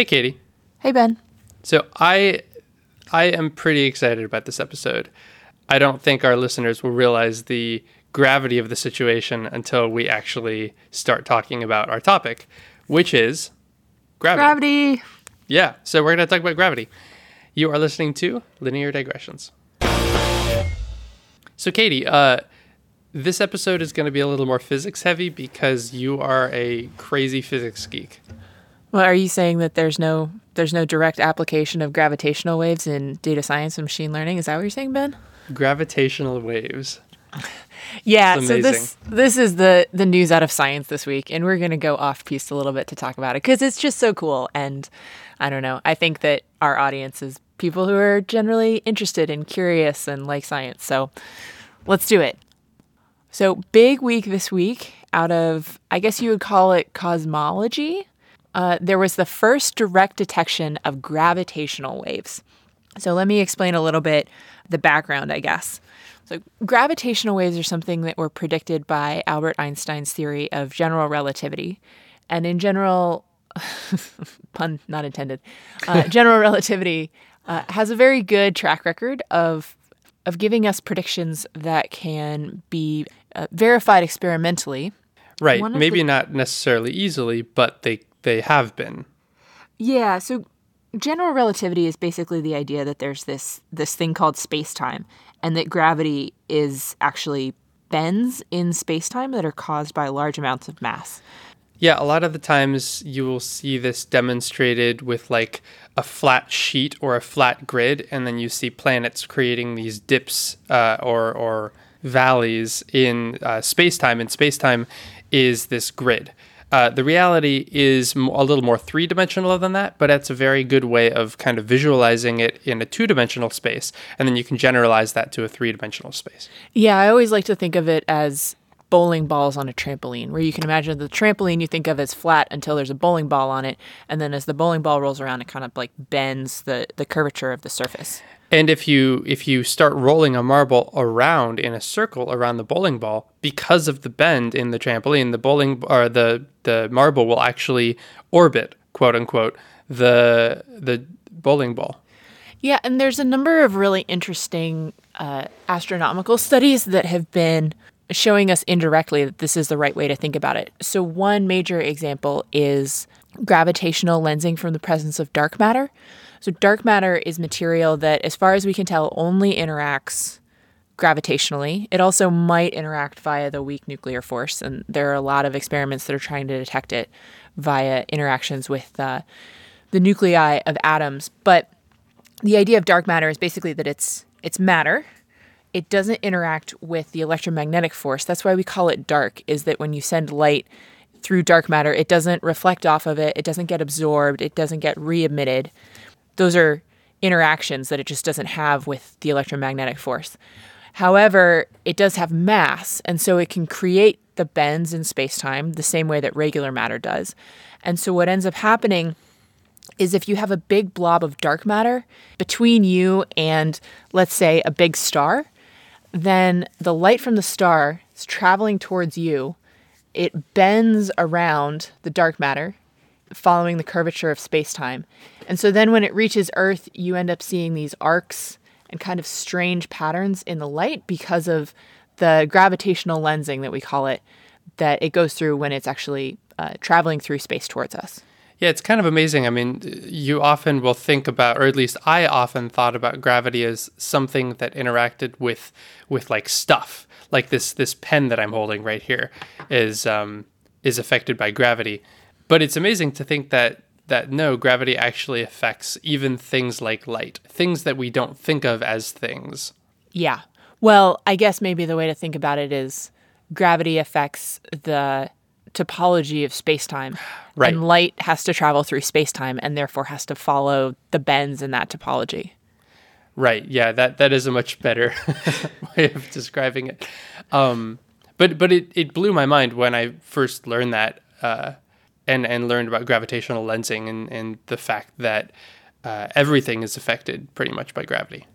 Hey, Katie. Hey, Ben. So I, I am pretty excited about this episode. I don't think our listeners will realize the gravity of the situation until we actually start talking about our topic, which is gravity. Gravity. Yeah. So we're going to talk about gravity. You are listening to Linear Digressions. So, Katie, uh, this episode is going to be a little more physics heavy because you are a crazy physics geek. Well, are you saying that there's no there's no direct application of gravitational waves in data science and machine learning? Is that what you're saying, Ben? Gravitational waves. Yeah, so this this is the the news out of science this week, and we're gonna go off piece a little bit to talk about it because it's just so cool. And I don't know, I think that our audience is people who are generally interested and curious and like science. So let's do it. So big week this week out of I guess you would call it cosmology. Uh, there was the first direct detection of gravitational waves. So let me explain a little bit the background, I guess. So gravitational waves are something that were predicted by Albert Einstein's theory of general relativity. And in general, pun not intended, uh, general relativity uh, has a very good track record of of giving us predictions that can be uh, verified experimentally. Right. Maybe the- not necessarily easily, but they they have been. Yeah, so general relativity is basically the idea that there's this this thing called space-time and that gravity is actually bends in space-time that are caused by large amounts of mass. Yeah, a lot of the times you will see this demonstrated with like a flat sheet or a flat grid, and then you see planets creating these dips uh, or or valleys in uh, space time. And space time is this grid. Uh, the reality is a little more three dimensional than that, but that's a very good way of kind of visualizing it in a two dimensional space, and then you can generalize that to a three dimensional space. Yeah, I always like to think of it as bowling balls on a trampoline, where you can imagine the trampoline you think of as flat until there's a bowling ball on it, and then as the bowling ball rolls around, it kind of like bends the, the curvature of the surface. And if you if you start rolling a marble around in a circle around the bowling ball, because of the bend in the trampoline, the bowling or the the marble will actually orbit, quote unquote, the the bowling ball. Yeah, and there's a number of really interesting uh, astronomical studies that have been showing us indirectly that this is the right way to think about it. So, one major example is gravitational lensing from the presence of dark matter. So, dark matter is material that, as far as we can tell, only interacts gravitationally. It also might interact via the weak nuclear force, and there are a lot of experiments that are trying to detect it via interactions with uh, the nuclei of atoms. But the idea of dark matter is basically that it's it's matter. It doesn't interact with the electromagnetic force. That's why we call it dark. Is that when you send light through dark matter, it doesn't reflect off of it. It doesn't get absorbed. It doesn't get re-emitted. Those are interactions that it just doesn't have with the electromagnetic force. However, it does have mass, and so it can create the bends in space-time the same way that regular matter does. And so what ends up happening is if you have a big blob of dark matter between you and, let's say, a big star, then the light from the star is traveling towards you. It bends around the dark matter, following the curvature of space time. And so then when it reaches Earth, you end up seeing these arcs and kind of strange patterns in the light because of the gravitational lensing that we call it, that it goes through when it's actually uh, traveling through space towards us. Yeah, it's kind of amazing. I mean, you often will think about, or at least I often thought about gravity as something that interacted with, with like stuff. Like this, this pen that I'm holding right here is um, is affected by gravity. But it's amazing to think that that no, gravity actually affects even things like light, things that we don't think of as things. Yeah. Well, I guess maybe the way to think about it is gravity affects the topology of space-time. Right. And light has to travel through space-time and therefore has to follow the bends in that topology. Right. Yeah. That that is a much better way of describing it. Um, but but it, it blew my mind when I first learned that uh, and and learned about gravitational lensing and and the fact that uh, everything is affected pretty much by gravity.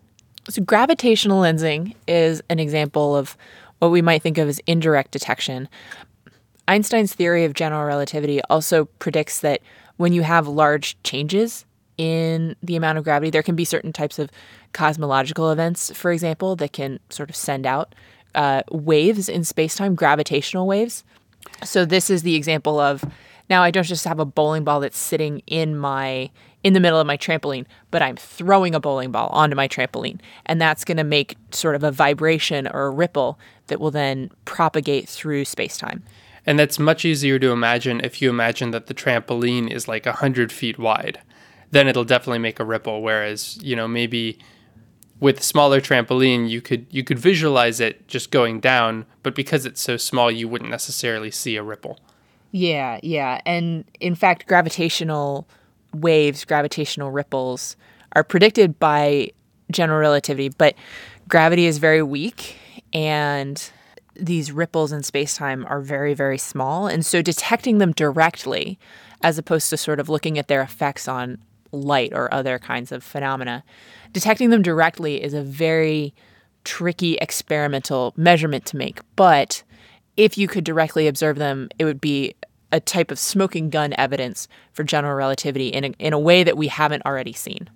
So gravitational lensing is an example of what we might think of as indirect detection. Einstein's theory of general relativity also predicts that when you have large changes in the amount of gravity, there can be certain types of cosmological events, for example, that can sort of send out uh, waves in spacetime, gravitational waves. So this is the example of now I don't just have a bowling ball that's sitting in my in the middle of my trampoline, but I'm throwing a bowling ball onto my trampoline, and that's going to make sort of a vibration or a ripple that will then propagate through space time. And that's much easier to imagine if you imagine that the trampoline is like 100 feet wide. Then it'll definitely make a ripple. Whereas, you know, maybe with a smaller trampoline, you could you could visualize it just going down, but because it's so small, you wouldn't necessarily see a ripple. Yeah, yeah. And in fact, gravitational waves, gravitational ripples are predicted by general relativity, but gravity is very weak and these ripples in spacetime are very, very small. And so detecting them directly, as opposed to sort of looking at their effects on light or other kinds of phenomena, detecting them directly is a very tricky experimental measurement to make. But if you could directly observe them, it would be a type of smoking gun evidence for general relativity in a, in a way that we haven't already seen.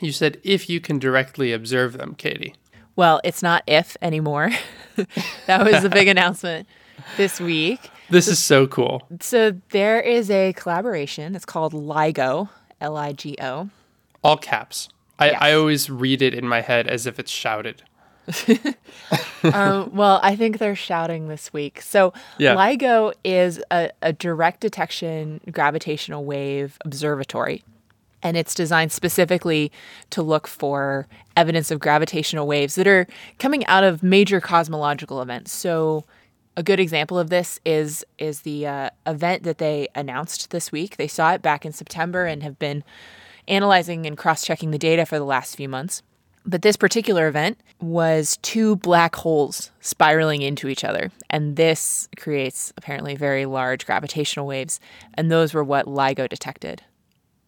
You said if you can directly observe them, Katie. Well, it's not if anymore. that was the big announcement this week. This is so cool. So there is a collaboration. It's called LIGO, L I G O. All caps. I, Yes. I always read it in my head as if it's shouted. um, well, I think they're shouting this week. So, Yeah. LIGO is a, a direct detection gravitational wave observatory. And it's designed specifically to look for evidence of gravitational waves that are coming out of major cosmological events. So, a good example of this is is the uh, event that they announced this week. They saw it back in September and have been analyzing and cross-checking the data for the last few months. But this particular event was two black holes spiraling into each other. And this creates apparently very large gravitational waves. And those were what LIGO detected.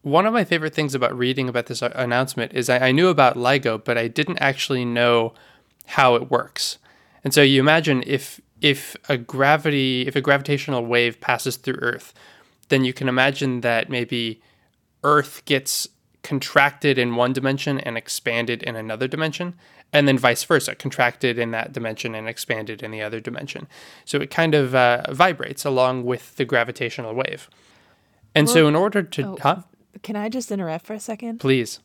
One of my favorite things about reading about this uh, announcement is I, I knew about LIGO, but I didn't actually know how it works. And so you imagine if if a gravity if a gravitational wave passes through Earth, then you can imagine that maybe Earth gets contracted in one dimension and expanded in another dimension, and then vice versa, contracted in that dimension and expanded in the other dimension. So it kind of uh, vibrates along with the gravitational wave. And so, in order to, oh. huh? Can I just interrupt for a second? Please.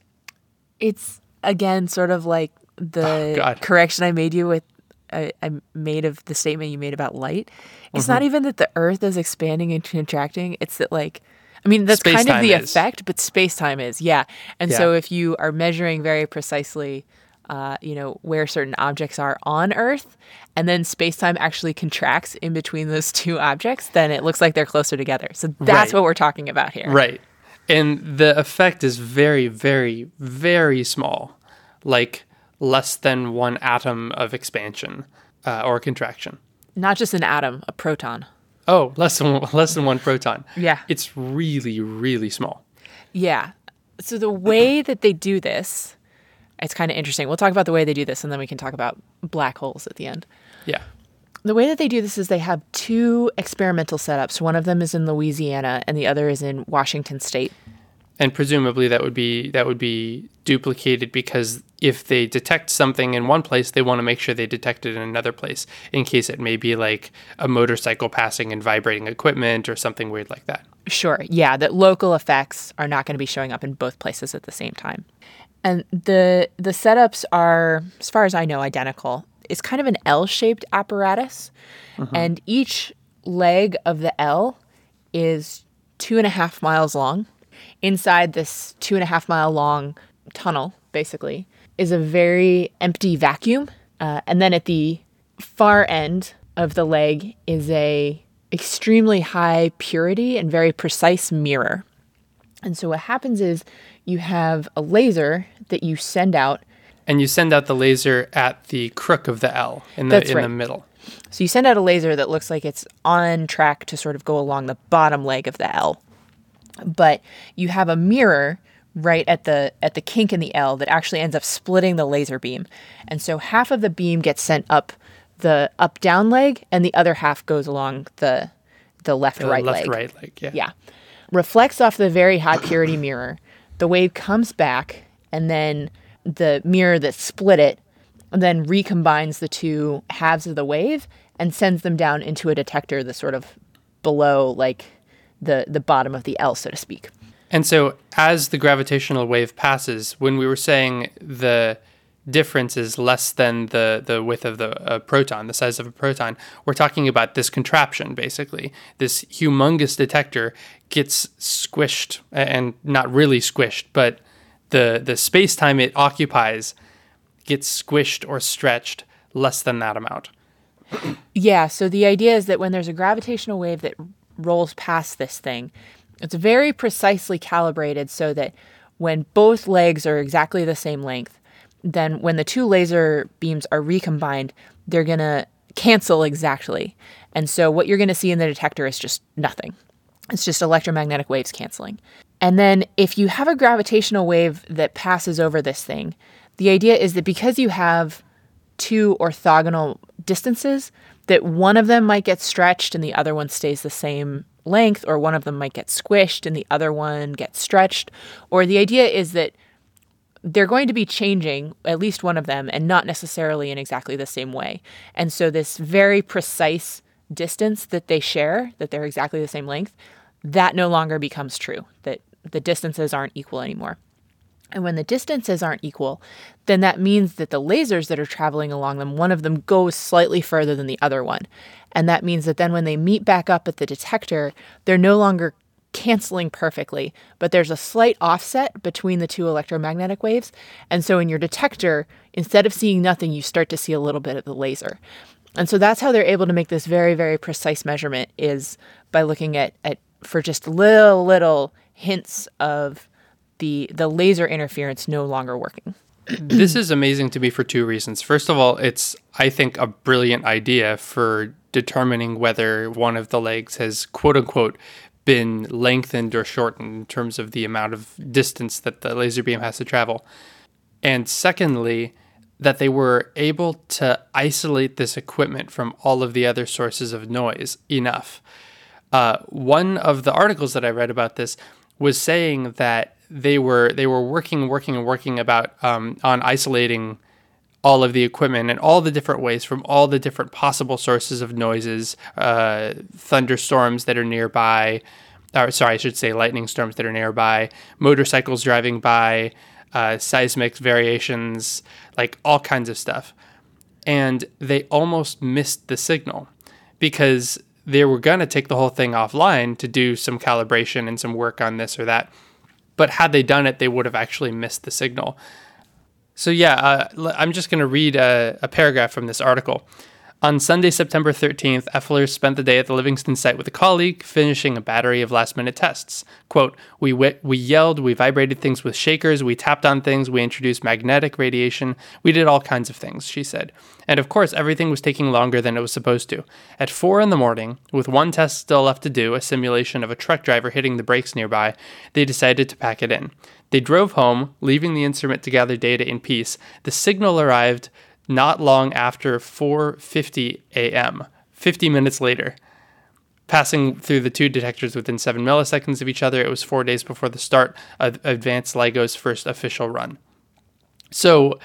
It's again sort of like the God. correction I made you with. I, I made of the statement you made about light. It's not even that the Earth is expanding and contracting. It's that like, I mean, that's kind of the is. effect, but space time is, yeah. And so if you are measuring very precisely, uh, you know, where certain objects are on Earth, and then space time actually contracts in between those two objects, then it looks like they're closer together. So that's Right. what we're talking about here. Right. And the effect is very, very, very small, like less than one atom of expansion uh, or contraction. Not just an atom, a proton. Oh, less than less than one proton. Yeah. It's really, really small. Yeah. So the way that they do this, it's kind of interesting. We'll talk about the way they do this and then we can talk about black holes at the end. Yeah. The way that they do this is they have two experimental setups. One of them is in Louisiana and the other is in Washington state. And presumably that would be that would be duplicated because if they detect something in one place, they want to make sure they detect it in another place in case it may be like a motorcycle passing and vibrating equipment or something weird like that. Sure. Yeah, that local effects are not going to be showing up in both places at the same time. And the the setups are, as far as I know, identical. It's kind of an L-shaped apparatus, mm-hmm. and each leg of the L is two and a half miles long. Inside this two and a half mile long tunnel, basically, is a very empty vacuum. Uh, and then at the far end of the leg is a extremely high purity and very precise mirror. And so what happens is you have a laser that you send out. And you send out the laser at the crook of the L in the That's in right. the middle. So you send out a laser that looks like it's on track to sort of go along the bottom leg of the L. But you have a mirror right at the at the kink in the L that actually ends up splitting the laser beam. And so half of the beam gets sent up the up down leg and the other half goes along the the left The right left leg. right leg. Yeah. Yeah. reflects off the very high purity mirror. The wave comes back, and then the mirror that split it then recombines the two halves of the wave and sends them down into a detector that's sort of below, like the the bottom of the L, so to speak. And so, as the gravitational wave passes, when we were saying the difference is less than the, the width of the uh, proton, the size of a proton, we're talking about this contraption, basically. This humongous detector gets squished, and not really squished, but the, the space time it occupies gets squished or stretched less than that amount. Yeah, so the idea is that when there's a gravitational wave that rolls past this thing, it's very precisely calibrated so that when both legs are exactly the same length, then when the two laser beams are recombined, they're going to cancel exactly. And so what you're going to see in the detector is just nothing. It's just electromagnetic waves canceling. And then if you have a gravitational wave that passes over this thing, the idea is that because you have two orthogonal distances, that one of them might get stretched and the other one stays the same length, or one of them might get squished and the other one gets stretched. Or the idea is that they're going to be changing, at least one of them, and not necessarily in exactly the same way. And so, this very precise distance that they share, that they're exactly the same length, that no longer becomes true, that the distances aren't equal anymore. And when the distances aren't equal, then that means that the lasers that are traveling along them, one of them goes slightly further than the other one. And that means that then when they meet back up at the detector, they're no longer canceling perfectly, but there's a slight offset between the two electromagnetic waves. And so in your detector, instead of seeing nothing, you start to see a little bit of the laser. And so that's how they're able to make this very, very precise measurement is by looking at, at for just little, little hints of the the laser interference no longer working. this is amazing to me for two reasons. First of all, it's I think a brilliant idea for determining whether one of the legs has quote unquote been lengthened or shortened in terms of the amount of distance that the laser beam has to travel. And secondly, that they were able to isolate this equipment from all of the other sources of noise enough. Uh, one of the articles that I read about this was saying that they were they were working, working, and working about um, on isolating all of the equipment and all the different ways from all the different possible sources of noises, uh, thunderstorms that are nearby, or sorry, I should say lightning storms that are nearby, motorcycles driving by, uh, seismic variations, like all kinds of stuff. And they almost missed the signal because they were going to take the whole thing offline to do some calibration and some work on this or that. But had they done it, they would have actually missed the signal. So, yeah, uh, I'm just going to read a, a paragraph from this article. On Sunday, September 13th, Effler spent the day at the Livingston site with a colleague, finishing a battery of last minute tests. Quote, we, we yelled, we vibrated things with shakers, we tapped on things, we introduced magnetic radiation, we did all kinds of things, she said. And of course, everything was taking longer than it was supposed to. At 4 in the morning, with one test still left to do, a simulation of a truck driver hitting the brakes nearby, they decided to pack it in. They drove home, leaving the instrument to gather data in peace. The signal arrived not long after 4:50 a.m., 50 minutes later. Passing through the two detectors within 7 milliseconds of each other, it was 4 days before the start of Advanced LIGO's first official run. So,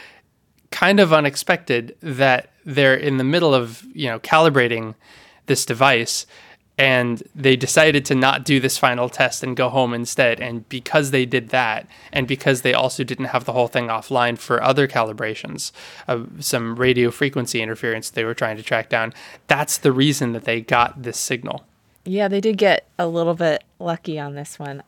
kind of unexpected that they're in the middle of, you know, calibrating this device and they decided to not do this final test and go home instead. And because they did that, and because they also didn't have the whole thing offline for other calibrations, of some radio frequency interference they were trying to track down, that's the reason that they got this signal. Yeah, they did get a little bit lucky on this one.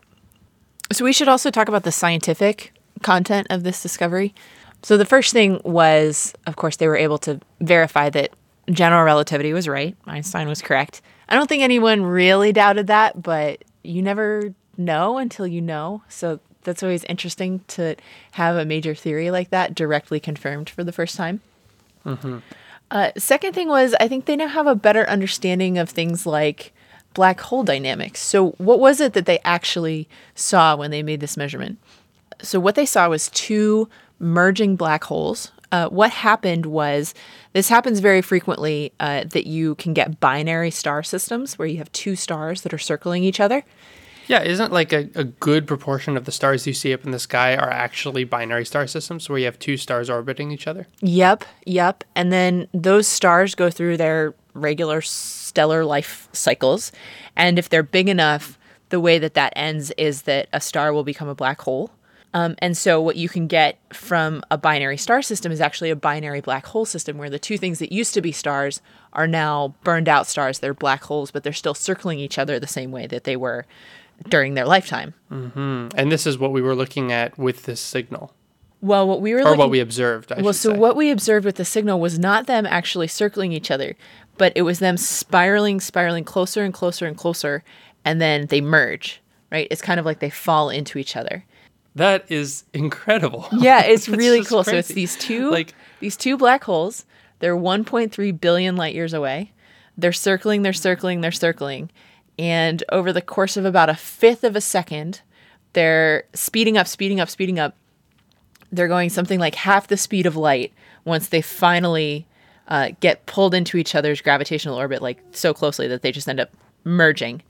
So we should also talk about the scientific content of this discovery. So the first thing was, of course, they were able to verify that general relativity was right. Einstein was correct. I don't think anyone really doubted that, but you never know until you know. So that's always interesting to have a major theory like that directly confirmed for the first time. Mm-hmm. Uh, second thing was, I think they now have a better understanding of things like black hole dynamics. So, what was it that they actually saw when they made this measurement? So, what they saw was two merging black holes uh, what happened was this happens very frequently uh, that you can get binary star systems where you have two stars that are circling each other. Yeah, isn't like a, a good proportion of the stars you see up in the sky are actually binary star systems where you have two stars orbiting each other? Yep, yep. And then those stars go through their regular stellar life cycles. And if they're big enough, the way that that ends is that a star will become a black hole. Um, and so, what you can get from a binary star system is actually a binary black hole system where the two things that used to be stars are now burned out stars. They're black holes, but they're still circling each other the same way that they were during their lifetime. Mm-hmm. And this is what we were looking at with this signal. Well, what we were or looking, what we observed. I well, so say. what we observed with the signal was not them actually circling each other, but it was them spiraling, spiraling closer and closer and closer, and then they merge. Right? It's kind of like they fall into each other. That is incredible. Yeah, it's really cool. So it's these two Like- these two black holes. They're 1.3 billion light years away. They're circling, they're circling, they're circling. And over the course of about a fifth of a second, they're speeding up, speeding up, speeding up. They're going something like half the speed of light once they finally uh, get pulled into each other's gravitational orbit, like so closely that they just end up merging.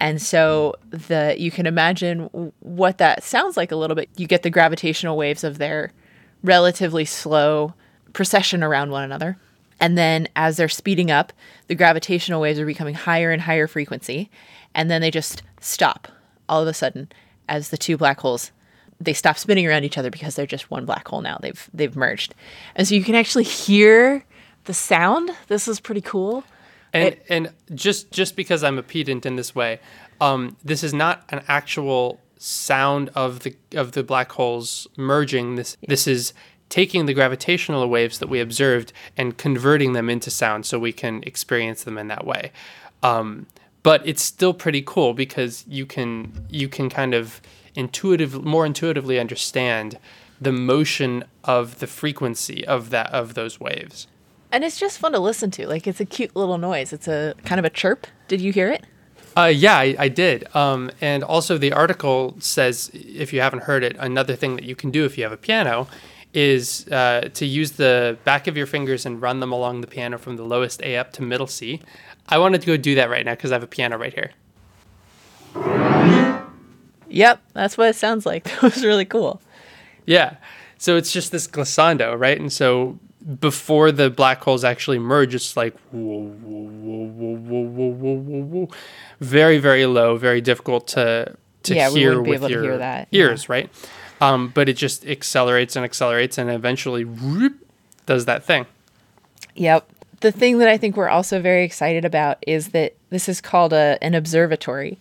And so the you can imagine what that sounds like a little bit. You get the gravitational waves of their relatively slow procession around one another. And then as they're speeding up, the gravitational waves are becoming higher and higher frequency. And then they just stop all of a sudden as the two black holes they stop spinning around each other because they're just one black hole now. They've they've merged. And so you can actually hear the sound. This is pretty cool. And and just just because I'm a pedant in this way, um, this is not an actual sound of the of the black holes merging. This this is taking the gravitational waves that we observed and converting them into sound, so we can experience them in that way. Um, but it's still pretty cool because you can you can kind of intuitive more intuitively understand the motion of the frequency of that of those waves. And it's just fun to listen to. Like it's a cute little noise. It's a kind of a chirp. Did you hear it? Uh, yeah, I, I did. Um, and also, the article says, if you haven't heard it, another thing that you can do if you have a piano is uh, to use the back of your fingers and run them along the piano from the lowest A up to middle C. I wanted to go do that right now because I have a piano right here. Yep, that's what it sounds like. That was really cool. Yeah. So it's just this glissando, right? And so before the black holes actually merge, it's like whoa, whoa, whoa, very, very low, very difficult to to yeah, hear with your hear ears, yeah. right? Um, but it just accelerates and accelerates, and eventually whoop, does that thing. Yep. The thing that I think we're also very excited about is that this is called a, an observatory.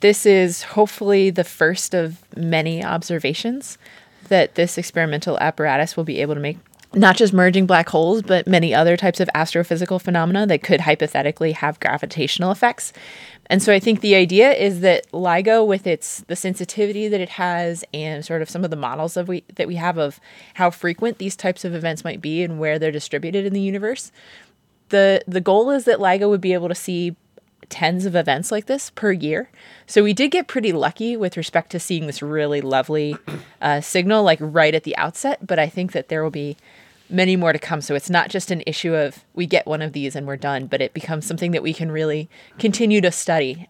This is hopefully the first of many observations that this experimental apparatus will be able to make not just merging black holes, but many other types of astrophysical phenomena that could hypothetically have gravitational effects. And so I think the idea is that LIGO, with its the sensitivity that it has, and sort of some of the models of we that we have of how frequent these types of events might be and where they're distributed in the universe, the the goal is that LIGO would be able to see tens of events like this per year. So we did get pretty lucky with respect to seeing this really lovely uh, signal like right at the outset. But I think that there will be many more to come. So it's not just an issue of we get one of these and we're done, but it becomes something that we can really continue to study.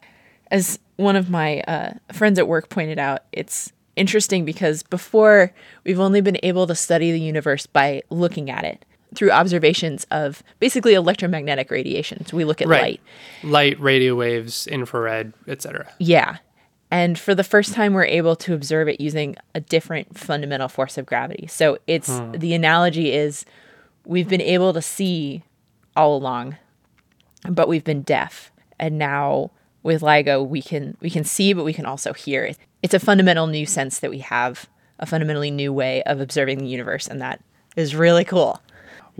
As one of my uh, friends at work pointed out, it's interesting because before we've only been able to study the universe by looking at it through observations of basically electromagnetic radiations. We look at light. Light, radio waves, infrared, etc. Yeah. And for the first time, we're able to observe it using a different fundamental force of gravity. So it's hmm. the analogy is we've been able to see all along, but we've been deaf. And now with LIGO, we can we can see, but we can also hear. It. It's a fundamental new sense that we have, a fundamentally new way of observing the universe, and that is really cool.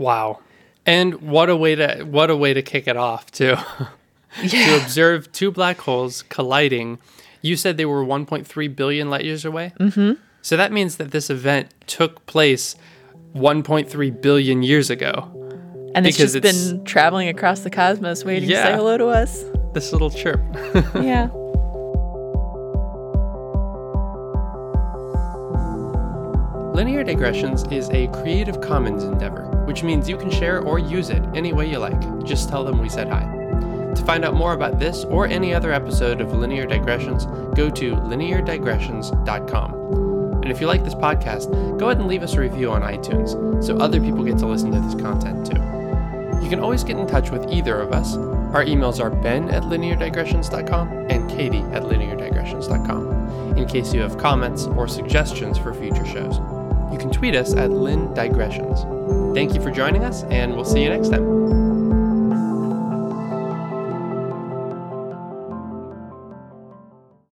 Wow. And what a way to what a way to kick it off too. to observe two black holes colliding. You said they were 1.3 billion light years away. Mm-hmm. So that means that this event took place 1.3 billion years ago. And it's just it's- been traveling across the cosmos waiting to say hello to us. This little chirp. yeah. Linear Digressions is a Creative Commons endeavor, which means you can share or use it any way you like. Just tell them we said hi. To find out more about this or any other episode of Linear Digressions, go to lineardigressions.com. And if you like this podcast, go ahead and leave us a review on iTunes so other people get to listen to this content too. You can always get in touch with either of us. Our emails are ben at lineardigressions.com and katie at lineardigressions.com in case you have comments or suggestions for future shows. You can tweet us at Lin Digressions. Thank you for joining us, and we'll see you next time.